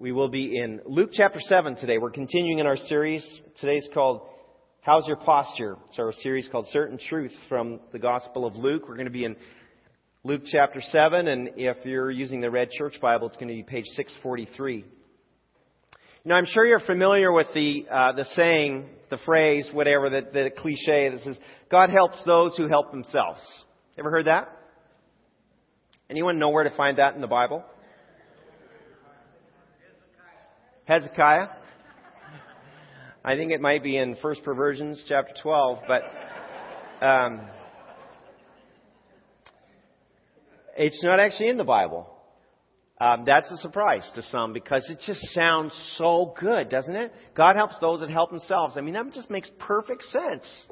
We will be in Luke chapter 7 today. We're continuing in our series. Today's called How's Your Posture? It's our series called Certain Truth from the Gospel of Luke. We're going to be in Luke chapter 7, and if you're using the Red Church Bible, it's going to be page 643. You know, I'm sure you're familiar with the, uh, the saying, the phrase, whatever, the, the cliche that says, God helps those who help themselves. Ever heard that? Anyone know where to find that in the Bible? Hezekiah. I think it might be in First Perversions, chapter 12, but um, it's not actually in the Bible. Um, that's a surprise to some because it just sounds so good, doesn't it? God helps those that help themselves. I mean, that just makes perfect sense.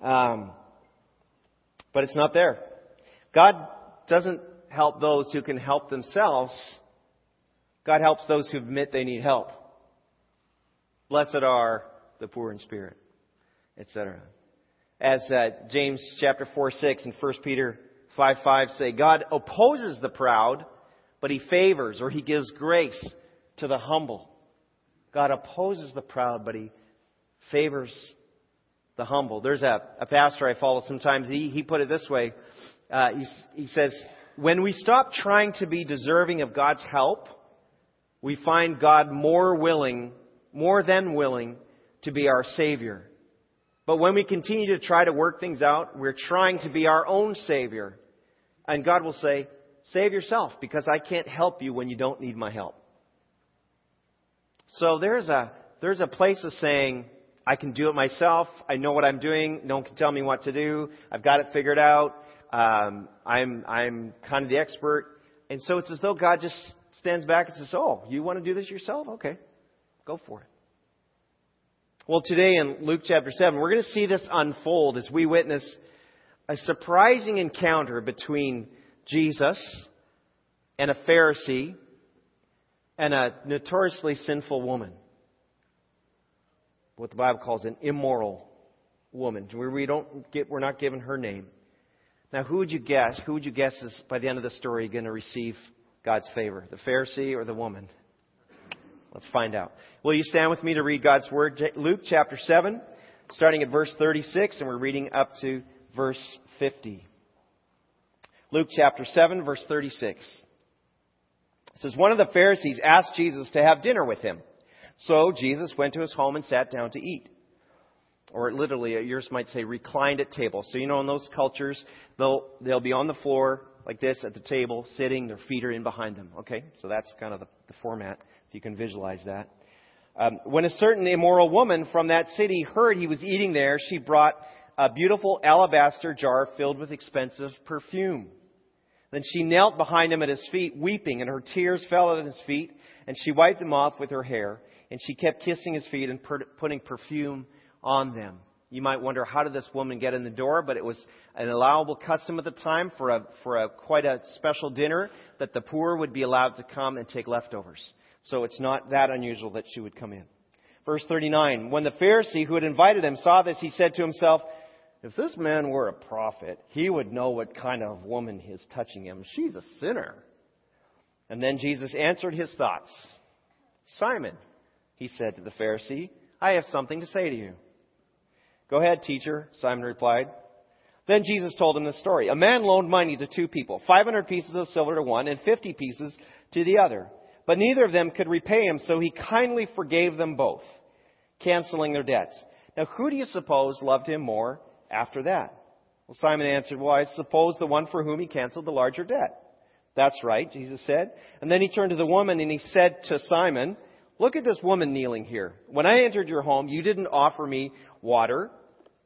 Um, but it's not there. God doesn't help those who can help themselves. God helps those who admit they need help. Blessed are the poor in spirit, etc. As uh, James chapter 4, 6 and 1 Peter 5, 5 say, God opposes the proud, but he favors or he gives grace to the humble. God opposes the proud, but he favors the humble. There's a, a pastor I follow sometimes. He, he put it this way. Uh, he, he says, when we stop trying to be deserving of God's help, we find God more willing, more than willing, to be our Savior. But when we continue to try to work things out, we're trying to be our own Savior. And God will say, Save yourself because I can't help you when you don't need my help. So there's a, there's a place of saying, I can do it myself. I know what I'm doing. No one can tell me what to do. I've got it figured out. Um, I'm, I'm kind of the expert. And so it's as though God just stands back and says, Oh, you want to do this yourself? Okay, go for it. Well, today in Luke chapter 7, we're going to see this unfold as we witness a surprising encounter between Jesus and a Pharisee and a notoriously sinful woman. What the Bible calls an immoral woman. We don't get, we're not given her name. Now, who would you guess? Who would you guess is by the end of the story going to receive God's favor? The Pharisee or the woman? Let's find out. Will you stand with me to read God's Word? Luke chapter 7, starting at verse 36, and we're reading up to verse 50. Luke chapter 7, verse 36. It says, One of the Pharisees asked Jesus to have dinner with him. So Jesus went to his home and sat down to eat. Or literally, yours might say reclined at table. So you know, in those cultures, they'll, they'll be on the floor like this at the table, sitting, their feet are in behind them. Okay? So that's kind of the, the format, if you can visualize that. Um, when a certain immoral woman from that city heard he was eating there, she brought a beautiful alabaster jar filled with expensive perfume. Then she knelt behind him at his feet, weeping, and her tears fell at his feet, and she wiped them off with her hair, and she kept kissing his feet and putting perfume on them. You might wonder how did this woman get in the door, but it was an allowable custom at the time for a for a quite a special dinner that the poor would be allowed to come and take leftovers. So it's not that unusual that she would come in. Verse 39, when the Pharisee who had invited him saw this, he said to himself, if this man were a prophet, he would know what kind of woman is touching him. She's a sinner. And then Jesus answered his thoughts. Simon, he said to the Pharisee, I have something to say to you. Go ahead, teacher, Simon replied. Then Jesus told him the story. A man loaned money to two people, 500 pieces of silver to one and 50 pieces to the other. But neither of them could repay him, so he kindly forgave them both, canceling their debts. Now, who do you suppose loved him more after that? Well, Simon answered, Well, I suppose the one for whom he canceled the larger debt. That's right, Jesus said. And then he turned to the woman and he said to Simon, Look at this woman kneeling here. When I entered your home, you didn't offer me water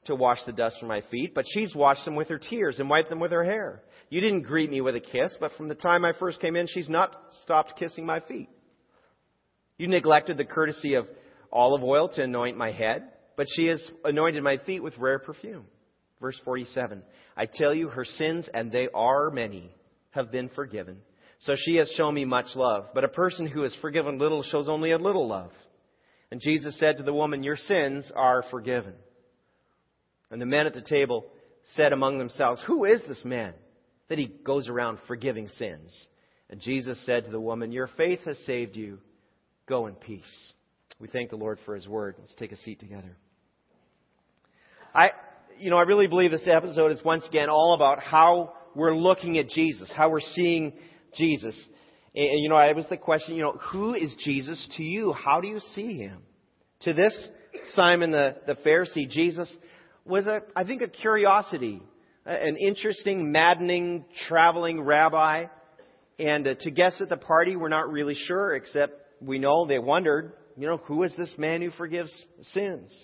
to wash the dust from my feet, but she's washed them with her tears and wiped them with her hair. You didn't greet me with a kiss, but from the time I first came in, she's not stopped kissing my feet. You neglected the courtesy of olive oil to anoint my head, but she has anointed my feet with rare perfume. Verse 47. I tell you, her sins, and they are many, have been forgiven so she has shown me much love. But a person who is forgiven little shows only a little love. And Jesus said to the woman, Your sins are forgiven. And the men at the table said among themselves, Who is this man that he goes around forgiving sins? And Jesus said to the woman, Your faith has saved you. Go in peace. We thank the Lord for His word. Let's take a seat together. I, you know, I really believe this episode is once again all about how we're looking at Jesus, how we're seeing Jesus. And, you know, I was the question, you know, who is Jesus to you? How do you see him? To this Simon the, the Pharisee, Jesus was a, I think, a curiosity, an interesting, maddening, traveling rabbi. And uh, to guess at the party, we're not really sure, except we know they wondered, you know, who is this man who forgives sins?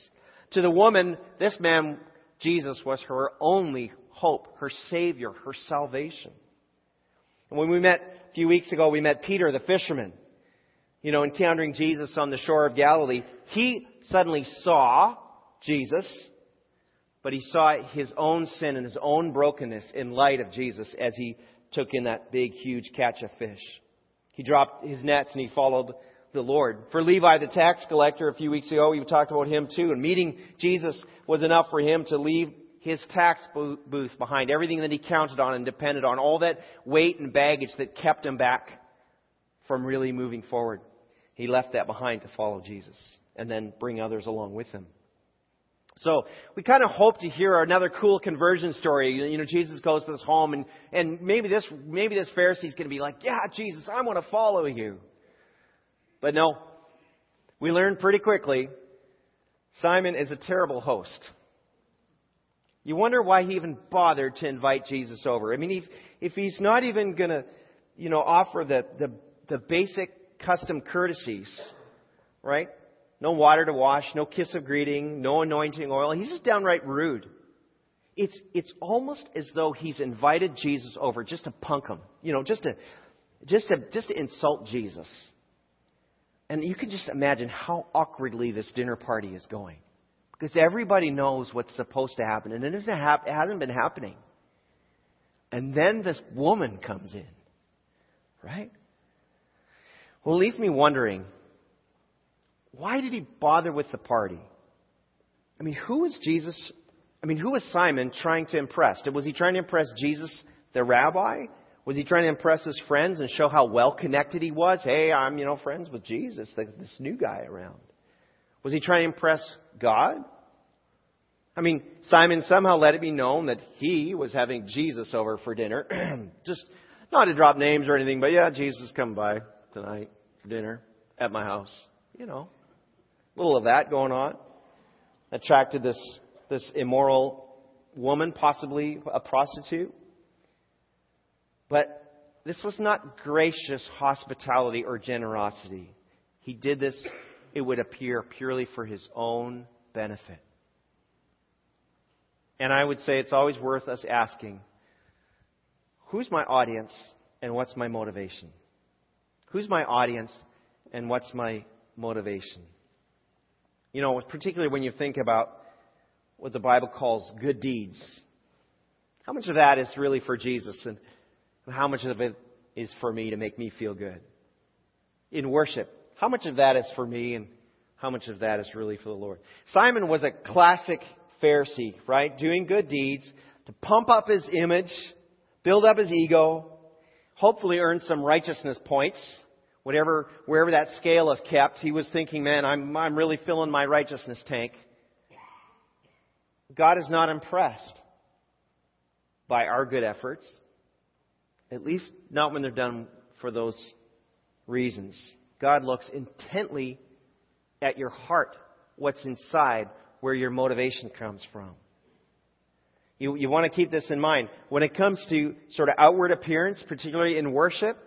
To the woman, this man, Jesus, was her only hope, her Savior, her salvation. And when we met a few weeks ago, we met Peter, the fisherman, you know, encountering Jesus on the shore of Galilee. He suddenly saw Jesus, but he saw his own sin and his own brokenness in light of Jesus as he took in that big, huge catch of fish. He dropped his nets and he followed the Lord. For Levi, the tax collector, a few weeks ago, we talked about him too. And meeting Jesus was enough for him to leave his tax booth behind, everything that he counted on and depended on, all that weight and baggage that kept him back from really moving forward. He left that behind to follow Jesus and then bring others along with him. So we kind of hope to hear another cool conversion story. You know, Jesus goes to this home and, and maybe this, maybe this Pharisee's going to be like, yeah, Jesus, I want to follow you. But no, we learn pretty quickly Simon is a terrible host. You wonder why he even bothered to invite Jesus over. I mean, if, if he's not even going to, you know, offer the, the, the basic custom courtesies, right? No water to wash, no kiss of greeting, no anointing oil. He's just downright rude. It's, it's almost as though he's invited Jesus over just to punk him, you know, just to, just to, just to insult Jesus. And you can just imagine how awkwardly this dinner party is going. Because everybody knows what's supposed to happen, and it, isn't hap- it hasn't been happening. And then this woman comes in, right? Well, it leaves me wondering why did he bother with the party? I mean, who was Jesus? I mean, who was Simon trying to impress? Was he trying to impress Jesus, the rabbi? Was he trying to impress his friends and show how well connected he was? Hey, I'm, you know, friends with Jesus, this new guy around. Was he trying to impress God? I mean, Simon somehow let it be known that he was having Jesus over for dinner. Just not to drop names or anything, but yeah, Jesus come by tonight for dinner at my house. You know, little of that going on. Attracted this this immoral woman, possibly a prostitute. But this was not gracious hospitality or generosity. He did this, it would appear, purely for his own benefit. And I would say it's always worth us asking who's my audience and what's my motivation? Who's my audience and what's my motivation? You know, particularly when you think about what the Bible calls good deeds. How much of that is really for Jesus and how much of it is for me to make me feel good? In worship, how much of that is for me and how much of that is really for the Lord? Simon was a classic Pharisee, right? Doing good deeds to pump up his image, build up his ego, hopefully earn some righteousness points. Whatever, wherever that scale is kept, he was thinking, man, I'm, I'm really filling my righteousness tank. God is not impressed by our good efforts. At least not when they're done for those reasons. God looks intently at your heart, what's inside, where your motivation comes from. You, you want to keep this in mind. When it comes to sort of outward appearance, particularly in worship,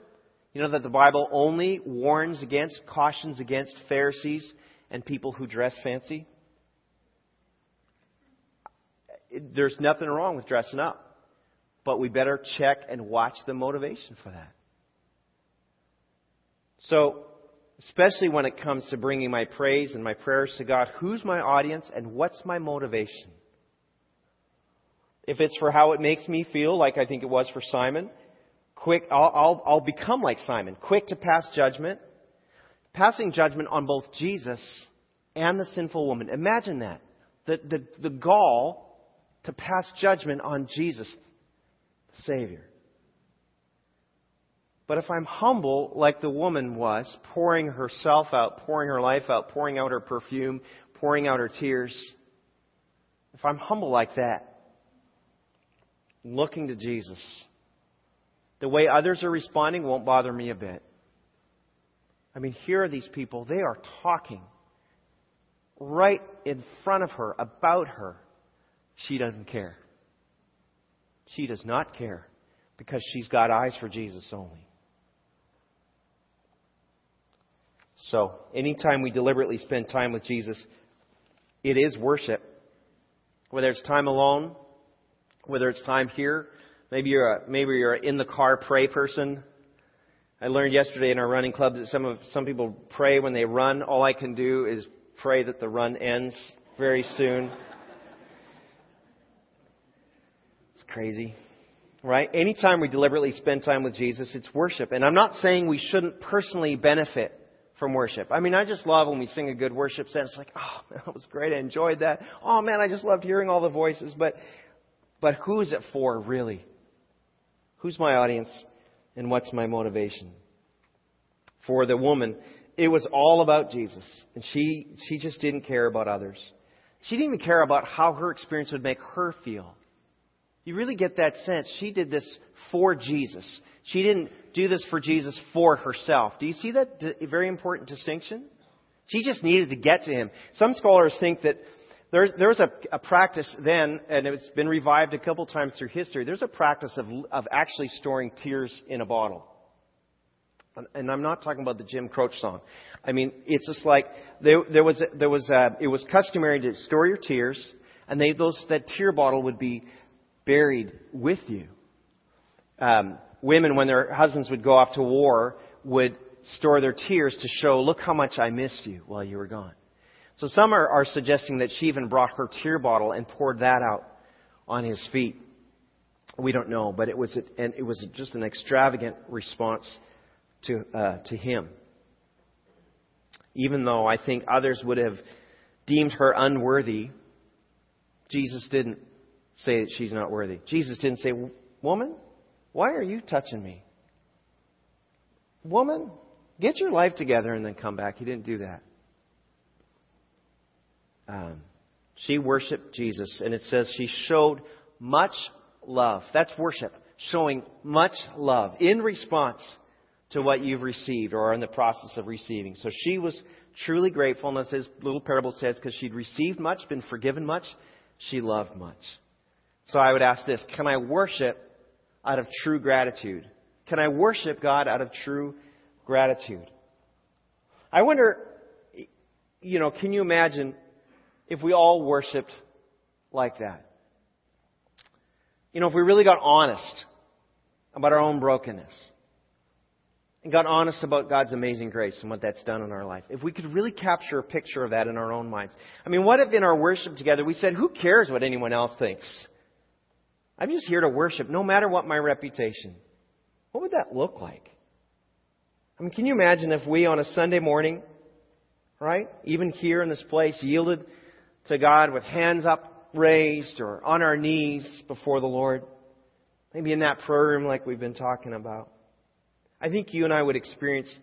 you know that the Bible only warns against, cautions against Pharisees and people who dress fancy? There's nothing wrong with dressing up. But we better check and watch the motivation for that. So, especially when it comes to bringing my praise and my prayers to God, who's my audience and what's my motivation? If it's for how it makes me feel, like I think it was for Simon, quick, I'll, I'll, I'll become like Simon, quick to pass judgment, passing judgment on both Jesus and the sinful woman. Imagine that. The, the, the gall to pass judgment on Jesus, the Savior. But if I'm humble, like the woman was, pouring herself out, pouring her life out, pouring out her perfume, pouring out her tears, if I'm humble like that, looking to Jesus, the way others are responding won't bother me a bit. I mean, here are these people. They are talking right in front of her, about her. She doesn't care. She does not care because she's got eyes for Jesus only. So, anytime we deliberately spend time with Jesus, it is worship. Whether it's time alone, whether it's time here, maybe you're a, maybe you're in the car pray person. I learned yesterday in our running club that some of some people pray when they run. All I can do is pray that the run ends very soon. It's crazy. Right? Anytime we deliberately spend time with Jesus, it's worship. And I'm not saying we shouldn't personally benefit from worship. I mean, I just love when we sing a good worship set. It's like, oh, that was great. I enjoyed that. Oh man, I just loved hearing all the voices. But, but who is it for, really? Who's my audience and what's my motivation? For the woman, it was all about Jesus. And she, she just didn't care about others. She didn't even care about how her experience would make her feel. You really get that sense. She did this for Jesus. She didn't do this for Jesus for herself. Do you see that very important distinction? She just needed to get to him. Some scholars think that there's, there's a, a practice then, and it's been revived a couple times through history. There's a practice of, of actually storing tears in a bottle. And I'm not talking about the Jim Croce song. I mean, it's just like there, there was, there was, uh, it was customary to store your tears, and they, those, that tear bottle would be buried with you. Um, women, when their husbands would go off to war, would store their tears to show, look how much I missed you while you were gone. So some are, are suggesting that she even brought her tear bottle and poured that out on his feet. We don't know, but it was, a, and it was just an extravagant response to, uh, to him. Even though I think others would have deemed her unworthy, Jesus didn't say that she's not worthy. Jesus didn't say, Woman, why are you touching me? Woman, get your life together and then come back. He didn't do that. Um, she worshiped Jesus, and it says she showed much love. That's worship, showing much love in response to what you've received or are in the process of receiving. So she was truly grateful, and as this little parable says, because she'd received much, been forgiven much, she loved much. So I would ask this Can I worship out of true gratitude? Can I worship God out of true gratitude? I wonder, you know, can you imagine if we all worshiped like that? You know, if we really got honest about our own brokenness and got honest about God's amazing grace and what that's done in our life. If we could really capture a picture of that in our own minds. I mean, what if in our worship together we said, who cares what anyone else thinks? I'm just here to worship, no matter what my reputation. What would that look like? I mean, can you imagine if we on a Sunday morning, right, even here in this place, yielded to God with hands up raised or on our knees before the Lord? Maybe in that prayer room like we've been talking about. I think you and I would experience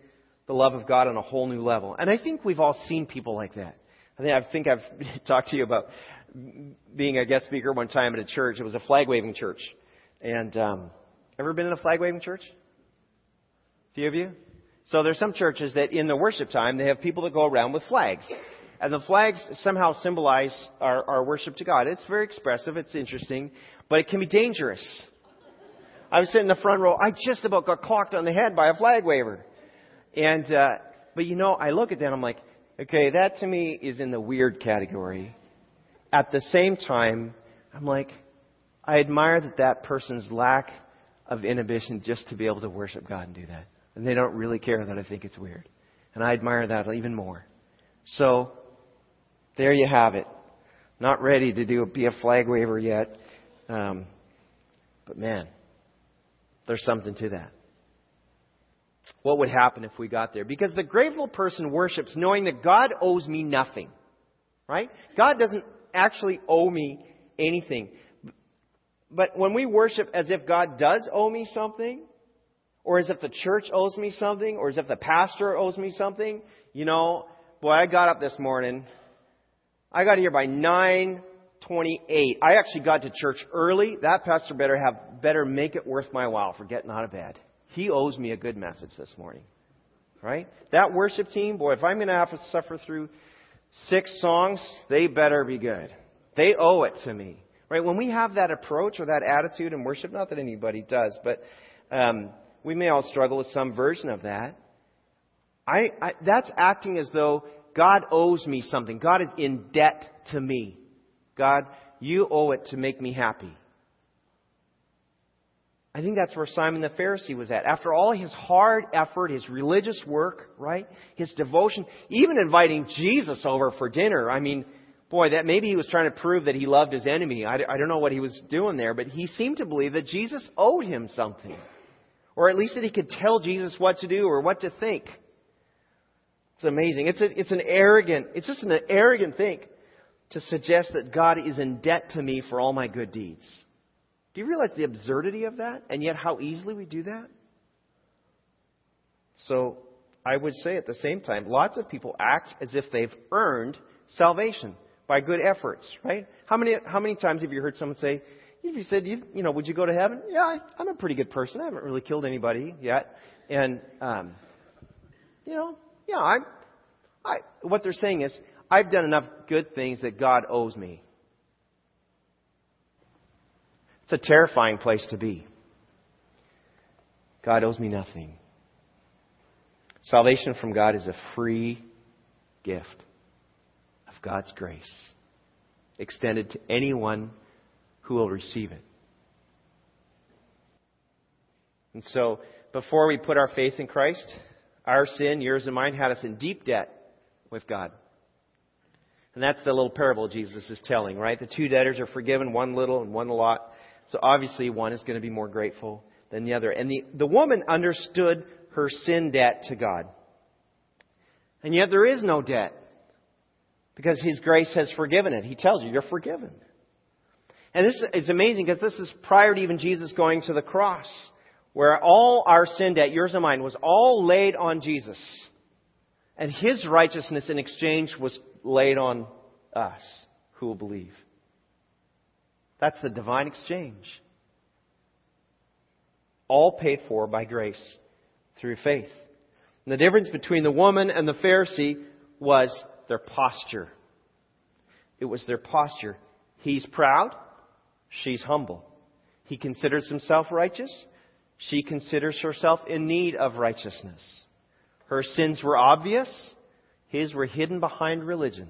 the love of God on a whole new level. And I think we've all seen people like that. I think, I think I've talked to you about being a guest speaker one time at a church. It was a flag waving church. And um, ever been in a flag waving church? A few of you? So there's some churches that in the worship time they have people that go around with flags. And the flags somehow symbolize our, our worship to God. It's very expressive, it's interesting, but it can be dangerous. I was sitting in the front row. I just about got clocked on the head by a flag waver. And, uh, but you know, I look at that, and I'm like, okay, that to me is in the weird category at the same time, I'm like, I admire that that person's lack of inhibition just to be able to worship God and do that. And they don't really care that I think it's weird. And I admire that even more. So, there you have it. Not ready to do be a flag waver yet. Um, but man, there's something to that. What would happen if we got there? Because the grateful person worships knowing that God owes me nothing. Right? God doesn't actually owe me anything. But when we worship as if God does owe me something, or as if the church owes me something, or as if the pastor owes me something. You know, boy, I got up this morning. I got here by 9:28. I actually got to church early. That pastor better have better make it worth my while for getting out of bed. He owes me a good message this morning. Right? That worship team, boy, if I'm going to have to suffer through six songs, they better be good. They owe it to me. Right? When we have that approach or that attitude in worship, not that anybody does, but um, we may all struggle with some version of that. I, I, that's acting as though God owes me something. God is in debt to me. God, you owe it to make me happy. I think that's where Simon the Pharisee was at. After all his hard effort, his religious work, right? His devotion, even inviting Jesus over for dinner. I mean, boy, that maybe he was trying to prove that he loved his enemy. I, I don't know what he was doing there, but he seemed to believe that Jesus owed him something. Or at least that he could tell Jesus what to do or what to think. It's amazing. It's, a, it's an arrogant, it's just an arrogant thing to suggest that God is in debt to me for all my good deeds. Do you realize the absurdity of that? And yet how easily we do that? So, I would say at the same time, lots of people act as if they've earned salvation by good efforts, right? How many, how many times have you heard someone say, if you said, you, you know, would you go to heaven? Yeah, I, I'm a pretty good person. I haven't really killed anybody yet. And, um, you know, yeah, I'm, I, what they're saying is, I've done enough good things that God owes me. It's a terrifying place to be. God owes me nothing. Salvation from God is a free gift of God's grace extended to anyone who will receive it. And so, before we put our faith in Christ, our sin, yours and mine, had us in deep debt with God. And that's the little parable Jesus is telling, right? The two debtors are forgiven, one little and one a lot. So obviously one is going to be more grateful than the other. And the, the woman understood her sin debt to God. And yet there is no debt. Because His grace has forgiven it. He tells you, you're forgiven. And this is amazing because this is prior to even Jesus going to the cross, where all our sin debt, yours and mine, was all laid on Jesus. And his righteousness in exchange was laid on us who will believe. That's the divine exchange. All paid for by grace through faith. And the difference between the woman and the Pharisee was their posture. It was their posture. He's proud. She's humble. He considers himself righteous. She considers herself in need of righteousness. Her sins were obvious. His were hidden behind religion.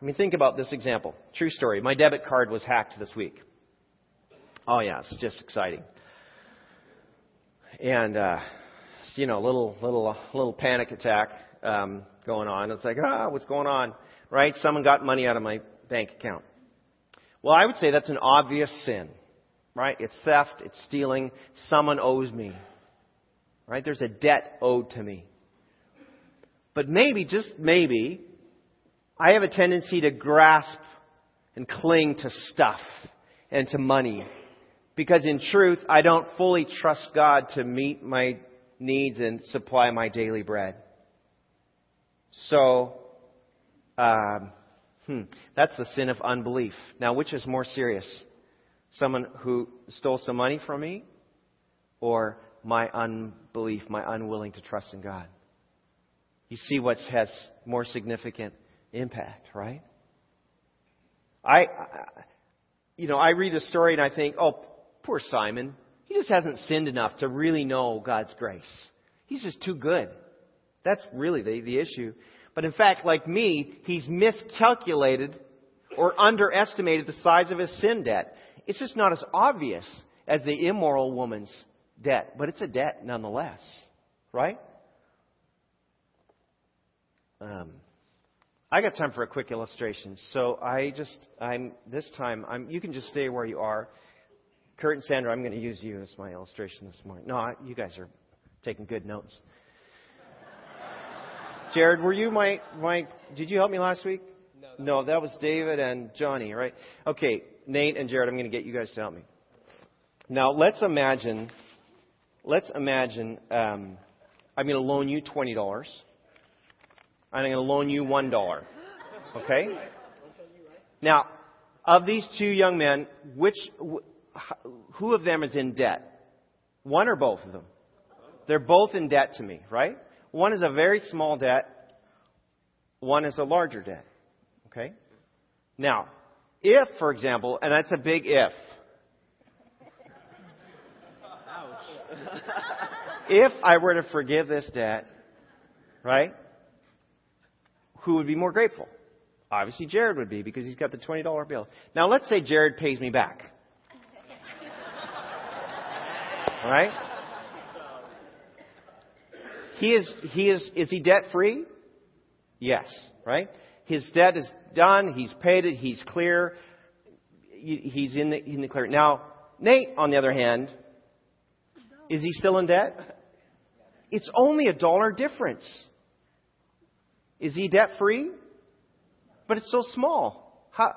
I mean, think about this example. True story. My debit card was hacked this week. Oh yeah, it's just exciting. And, uh, you know, a little, little, little panic attack, um, going on. It's like, ah, what's going on? Right? Someone got money out of my bank account. Well, I would say that's an obvious sin, right? It's theft, it's stealing, someone owes me, right? There's a debt owed to me. But maybe, just maybe, I have a tendency to grasp and cling to stuff and to money. Because in truth, I don't fully trust God to meet my needs and supply my daily bread. So, um, Hmm. That's the sin of unbelief. Now, which is more serious? Someone who stole some money from me or my unbelief, my unwilling to trust in God? You see what has more significant impact, right? I, you know, I read the story and I think, oh, poor Simon. He just hasn't sinned enough to really know God's grace. He's just too good. That's really the, the issue. But in fact, like me, he's miscalculated or underestimated the size of his sin debt. It's just not as obvious as the immoral woman's debt, but it's a debt nonetheless, right? Um, I got time for a quick illustration. So I just, I'm this time, I'm. You can just stay where you are. Kurt and Sandra, I'm going to use you as my illustration this morning. No, I, you guys are taking good notes. Jared, were you my, my, did you help me last week? No, that was David and Johnny, right? Okay, Nate and Jared, I'm going to get you guys to help me. Now, let's imagine let's imagine um, I'm going to loan you $20 and I'm going to loan you $1. Okay? Now, of these two young men, which, who of them is in debt? One or both of them? They're both in debt to me, right? One is a very small debt, one is a larger debt. Okay? Now, if, for example, and that's a big if, if I were to forgive this debt, right, who would be more grateful? Obviously, Jared would be because he's got the $20 bill. Now, let's say Jared pays me back. right? He is, he is, is he debt free? Yes, right? His debt is done. He's paid it. He's clear. He's in the, in the clear. Now, Nate, on the other hand, is he still in debt? It's only a dollar difference. Is he debt free? But it's so small. How,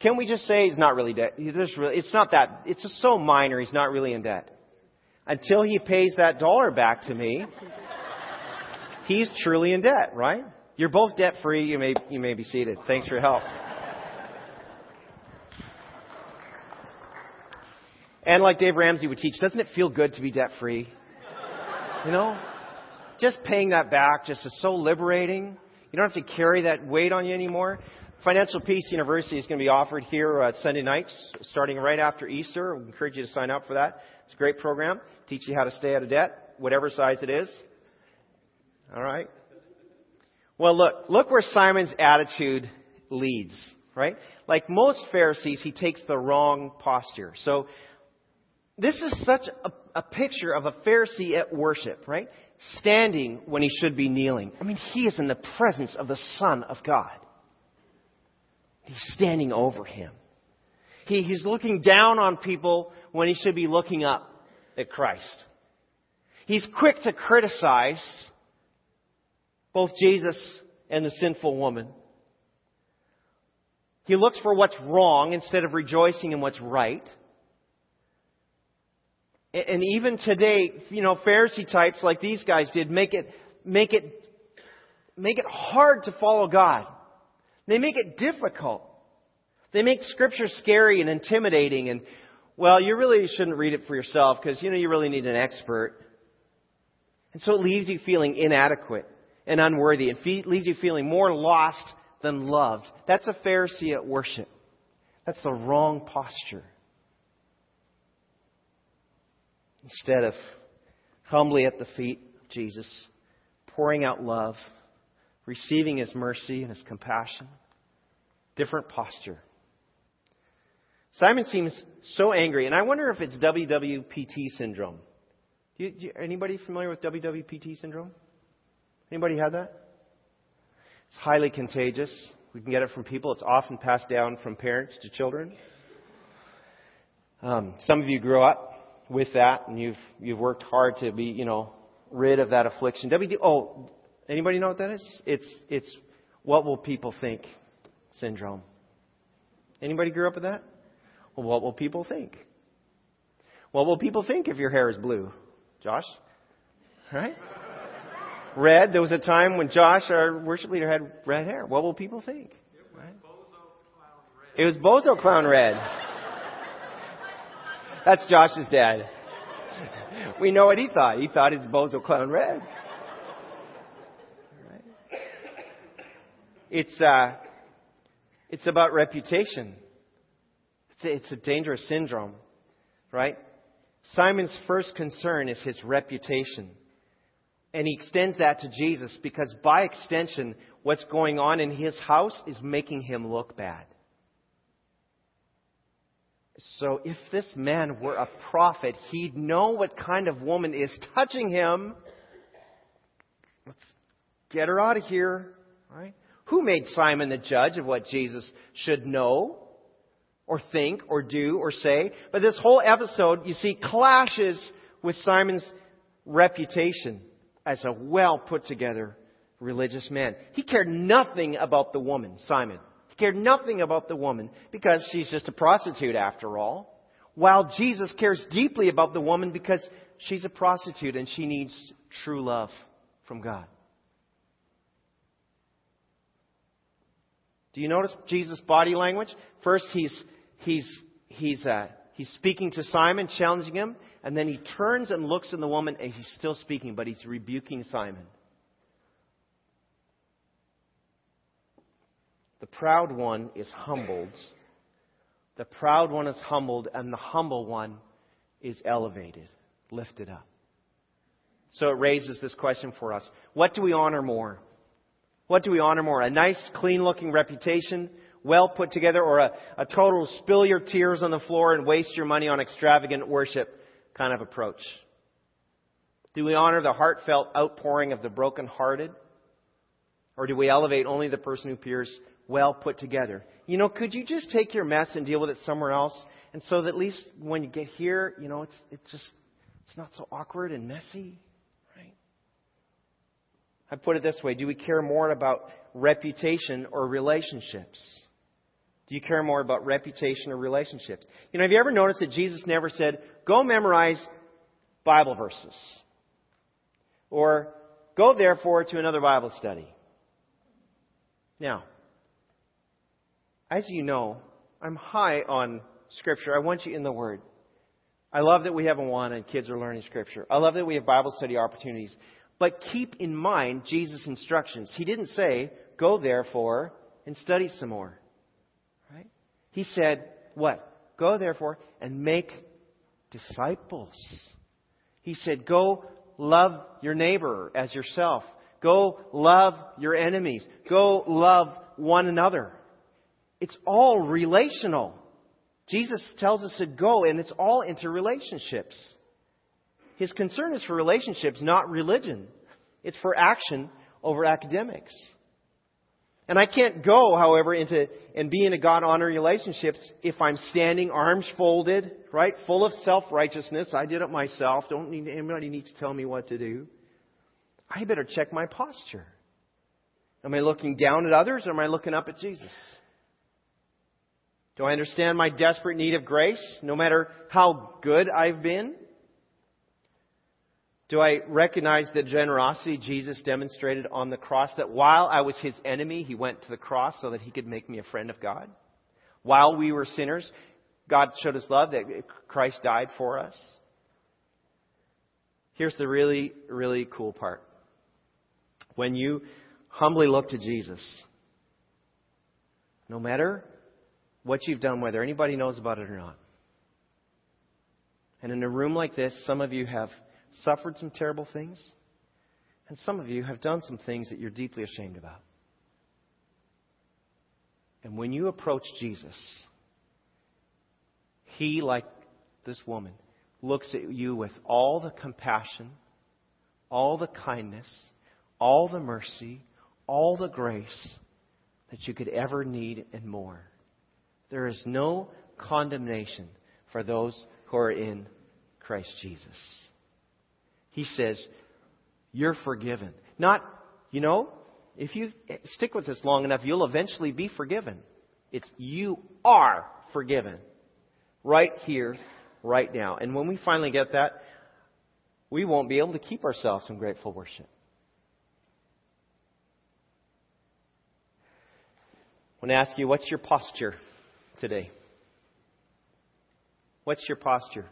can we just say he's not really debt? Really, it's not that. It's just so minor. He's not really in debt. Until he pays that dollar back to me, he's truly in debt, right? You're both debt free. You may, you may be seated. Thanks for your help. And like Dave Ramsey would teach, doesn't it feel good to be debt free? You know? Just paying that back just is so liberating. You don't have to carry that weight on you anymore. Financial Peace University is going to be offered here uh, Sunday nights, starting right after Easter. We encourage you to sign up for that. It's a great program. Teach you how to stay out of debt, whatever size it is. All right. Well, look, look where Simon's attitude leads, right? Like most Pharisees, he takes the wrong posture. So, this is such a, a picture of a Pharisee at worship, right? Standing when he should be kneeling. I mean, he is in the presence of the Son of God. He's standing over him. He, he's looking down on people when he should be looking up at Christ. He's quick to criticize both Jesus and the sinful woman. He looks for what's wrong instead of rejoicing in what's right. And even today, you know, Pharisee types like these guys did make it, make it, make it hard to follow God. They make it difficult. They make scripture scary and intimidating and, well, you really shouldn't read it for yourself because, you know, you really need an expert. And so it leaves you feeling inadequate and unworthy. It leaves you feeling more lost than loved. That's a Pharisee at worship. That's the wrong posture. Instead of humbly at the feet of Jesus, pouring out love, receiving His mercy and His compassion, different posture. Simon seems so angry, and I wonder if it's WWPT syndrome. Do you, do you, anybody familiar with WWPT syndrome? Anybody had that? It's highly contagious. We can get it from people. It's often passed down from parents to children. Um, some of you grew up with that, and you've you've worked hard to be, you know, rid of that affliction. WD. Oh, anybody know what that is? It's it's what will people think syndrome. Anybody grew up with that? Well, what will people think? What will people think if your hair is blue? Josh? Right? Red. There was a time when Josh, our worship leader, had red hair. What will people think? It was Bozo Clown Red. That's Josh's dad. We know what he thought. He thought it's Bozo Clown Red. Right? It's uh, it's about reputation. It's a, it's a dangerous syndrome, right? Simon's first concern is his reputation. And he extends that to Jesus because by extension, what's going on in his house is making him look bad. So if this man were a prophet, he'd know what kind of woman is touching him. Let's get her out of here, right? Who made Simon the judge of what Jesus should know or think or do or say? But this whole episode, you see, clashes with Simon's reputation as a well put together religious man. He cared nothing about the woman, Simon. He cared nothing about the woman because she's just a prostitute after all. While Jesus cares deeply about the woman because she's a prostitute and she needs true love from God. Do you notice Jesus' body language? First, he's, he's, he's, uh, he's speaking to Simon, challenging him, and then he turns and looks in the woman, and he's still speaking, but he's rebuking Simon. The proud one is humbled. The proud one is humbled, and the humble one is elevated, lifted up. So it raises this question for us What do we honor more? What do we honor more? A nice, clean looking reputation, well put together, or a, a total spill your tears on the floor and waste your money on extravagant worship kind of approach? Do we honor the heartfelt outpouring of the broken-hearted? Or do we elevate only the person who appears well put together? You know, could you just take your mess and deal with it somewhere else? And so that at least when you get here, you know, it's, it's just, it's not so awkward and messy. Right? I put it this way Do we care more about reputation or relationships? You care more about reputation or relationships? You know, have you ever noticed that Jesus never said, go memorize Bible verses? Or go therefore to another Bible study? Now, as you know, I'm high on Scripture. I want you in the Word. I love that we have AWANA kids are learning Scripture. I love that we have Bible study opportunities. But keep in mind Jesus' instructions. He didn't say, go therefore and study some more. He said, what? Go therefore and make disciples. He said, go love your neighbor as yourself. Go love your enemies. Go love one another. It's all relational. Jesus tells us to go, and it's all into relationships. His concern is for relationships, not religion. It's for action over academics. And I can't go, however, into and be in a God honoring relationships if I'm standing, arms folded, right, full of self righteousness. I did it myself. Don't need anybody need to tell me what to do. I better check my posture. Am I looking down at others or am I looking up at Jesus? Do I understand my desperate need of grace, no matter how good I've been? Do I recognize the generosity Jesus demonstrated on the cross? That while I was his enemy, he went to the cross so that he could make me a friend of God? While we were sinners, God showed us love that Christ died for us. Here's the really, really cool part. When you humbly look to Jesus, no matter what you've done, whether anybody knows about it or not, and in a room like this, some of you have suffered some terrible things, and some of you have done some things that you're deeply ashamed about. And when you approach Jesus, He, like this woman, looks at you with all the compassion, all the kindness, all the mercy, all the grace that you could ever need and more. There is no condemnation for those who are in Christ Jesus. He says, You're forgiven. Not, you know, if you stick with this long enough, you'll eventually be forgiven. It's you are forgiven. Right here, right now. And when we finally get that, we won't be able to keep ourselves from grateful worship. I want to ask you, what's your posture today? What's your posture?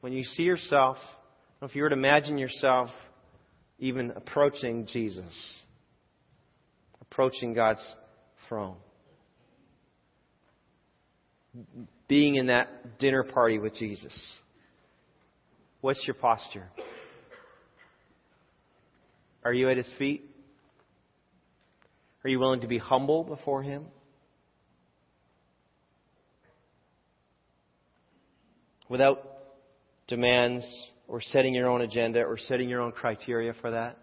When you see yourself if you were to imagine yourself even approaching Jesus, approaching God's throne, being in that dinner party with Jesus, what's your posture? Are you at his feet? Are you willing to be humble before him? Without demands or setting your own agenda or setting your own criteria for that?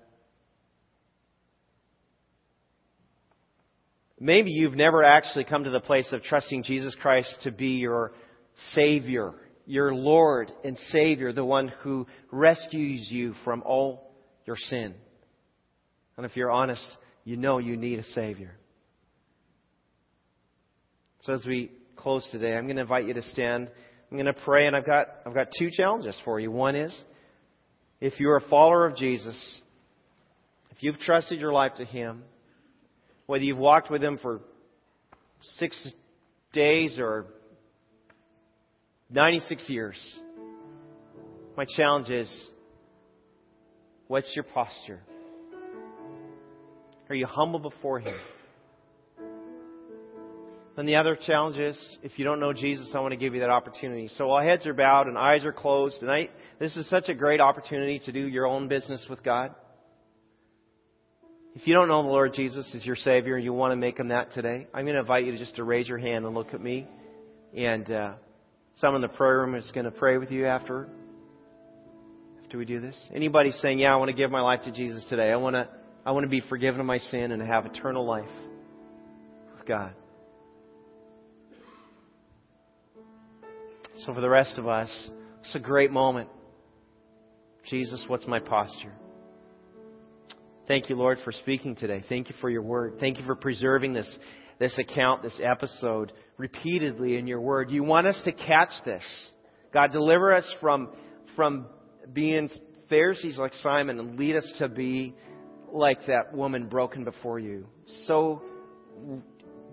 Maybe you've never actually come to the place of trusting Jesus Christ to be your Savior, your Lord and Savior, the one who rescues you from all your sin. And if you're honest, you know you need a Savior. So as we close today, I'm going to invite you to stand I'm going to pray, and I've got, I've got two challenges for you. One is if you're a follower of Jesus, if you've trusted your life to Him, whether you've walked with Him for six days or 96 years, my challenge is what's your posture? Are you humble before Him? And the other challenge is, if you don't know Jesus, I want to give you that opportunity. So while heads are bowed and eyes are closed tonight, this is such a great opportunity to do your own business with God. If you don't know the Lord Jesus as your Savior and you want to make Him that today, I'm going to invite you just to raise your hand and look at me. And uh, someone in the prayer room is going to pray with you after. After we do this, anybody saying, "Yeah, I want to give my life to Jesus today. I want to, I want to be forgiven of my sin and have eternal life with God." So for the rest of us, it's a great moment. Jesus, what's my posture? Thank you, Lord, for speaking today. Thank you for your word. Thank you for preserving this, this account, this episode, repeatedly in your word. You want us to catch this. God, deliver us from, from being Pharisees like Simon and lead us to be like that woman broken before you. So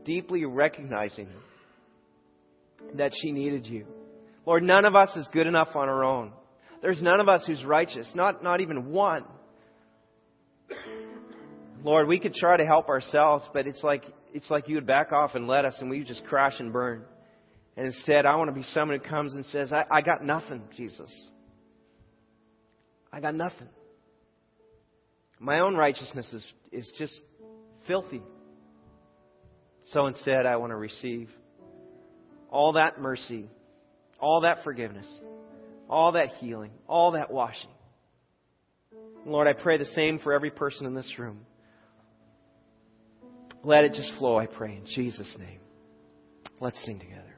deeply recognizing that she needed you. Lord, none of us is good enough on our own. There's none of us who's righteous, not, not even one. Lord, we could try to help ourselves, but it's like, it's like you would back off and let us and we just crash and burn. And instead, I want to be someone who comes and says, I, I got nothing, Jesus. I got nothing. My own righteousness is, is just filthy. So instead, I want to receive all that mercy all that forgiveness, all that healing, all that washing. Lord, I pray the same for every person in this room. Let it just flow, I pray, in Jesus' name. Let's sing together.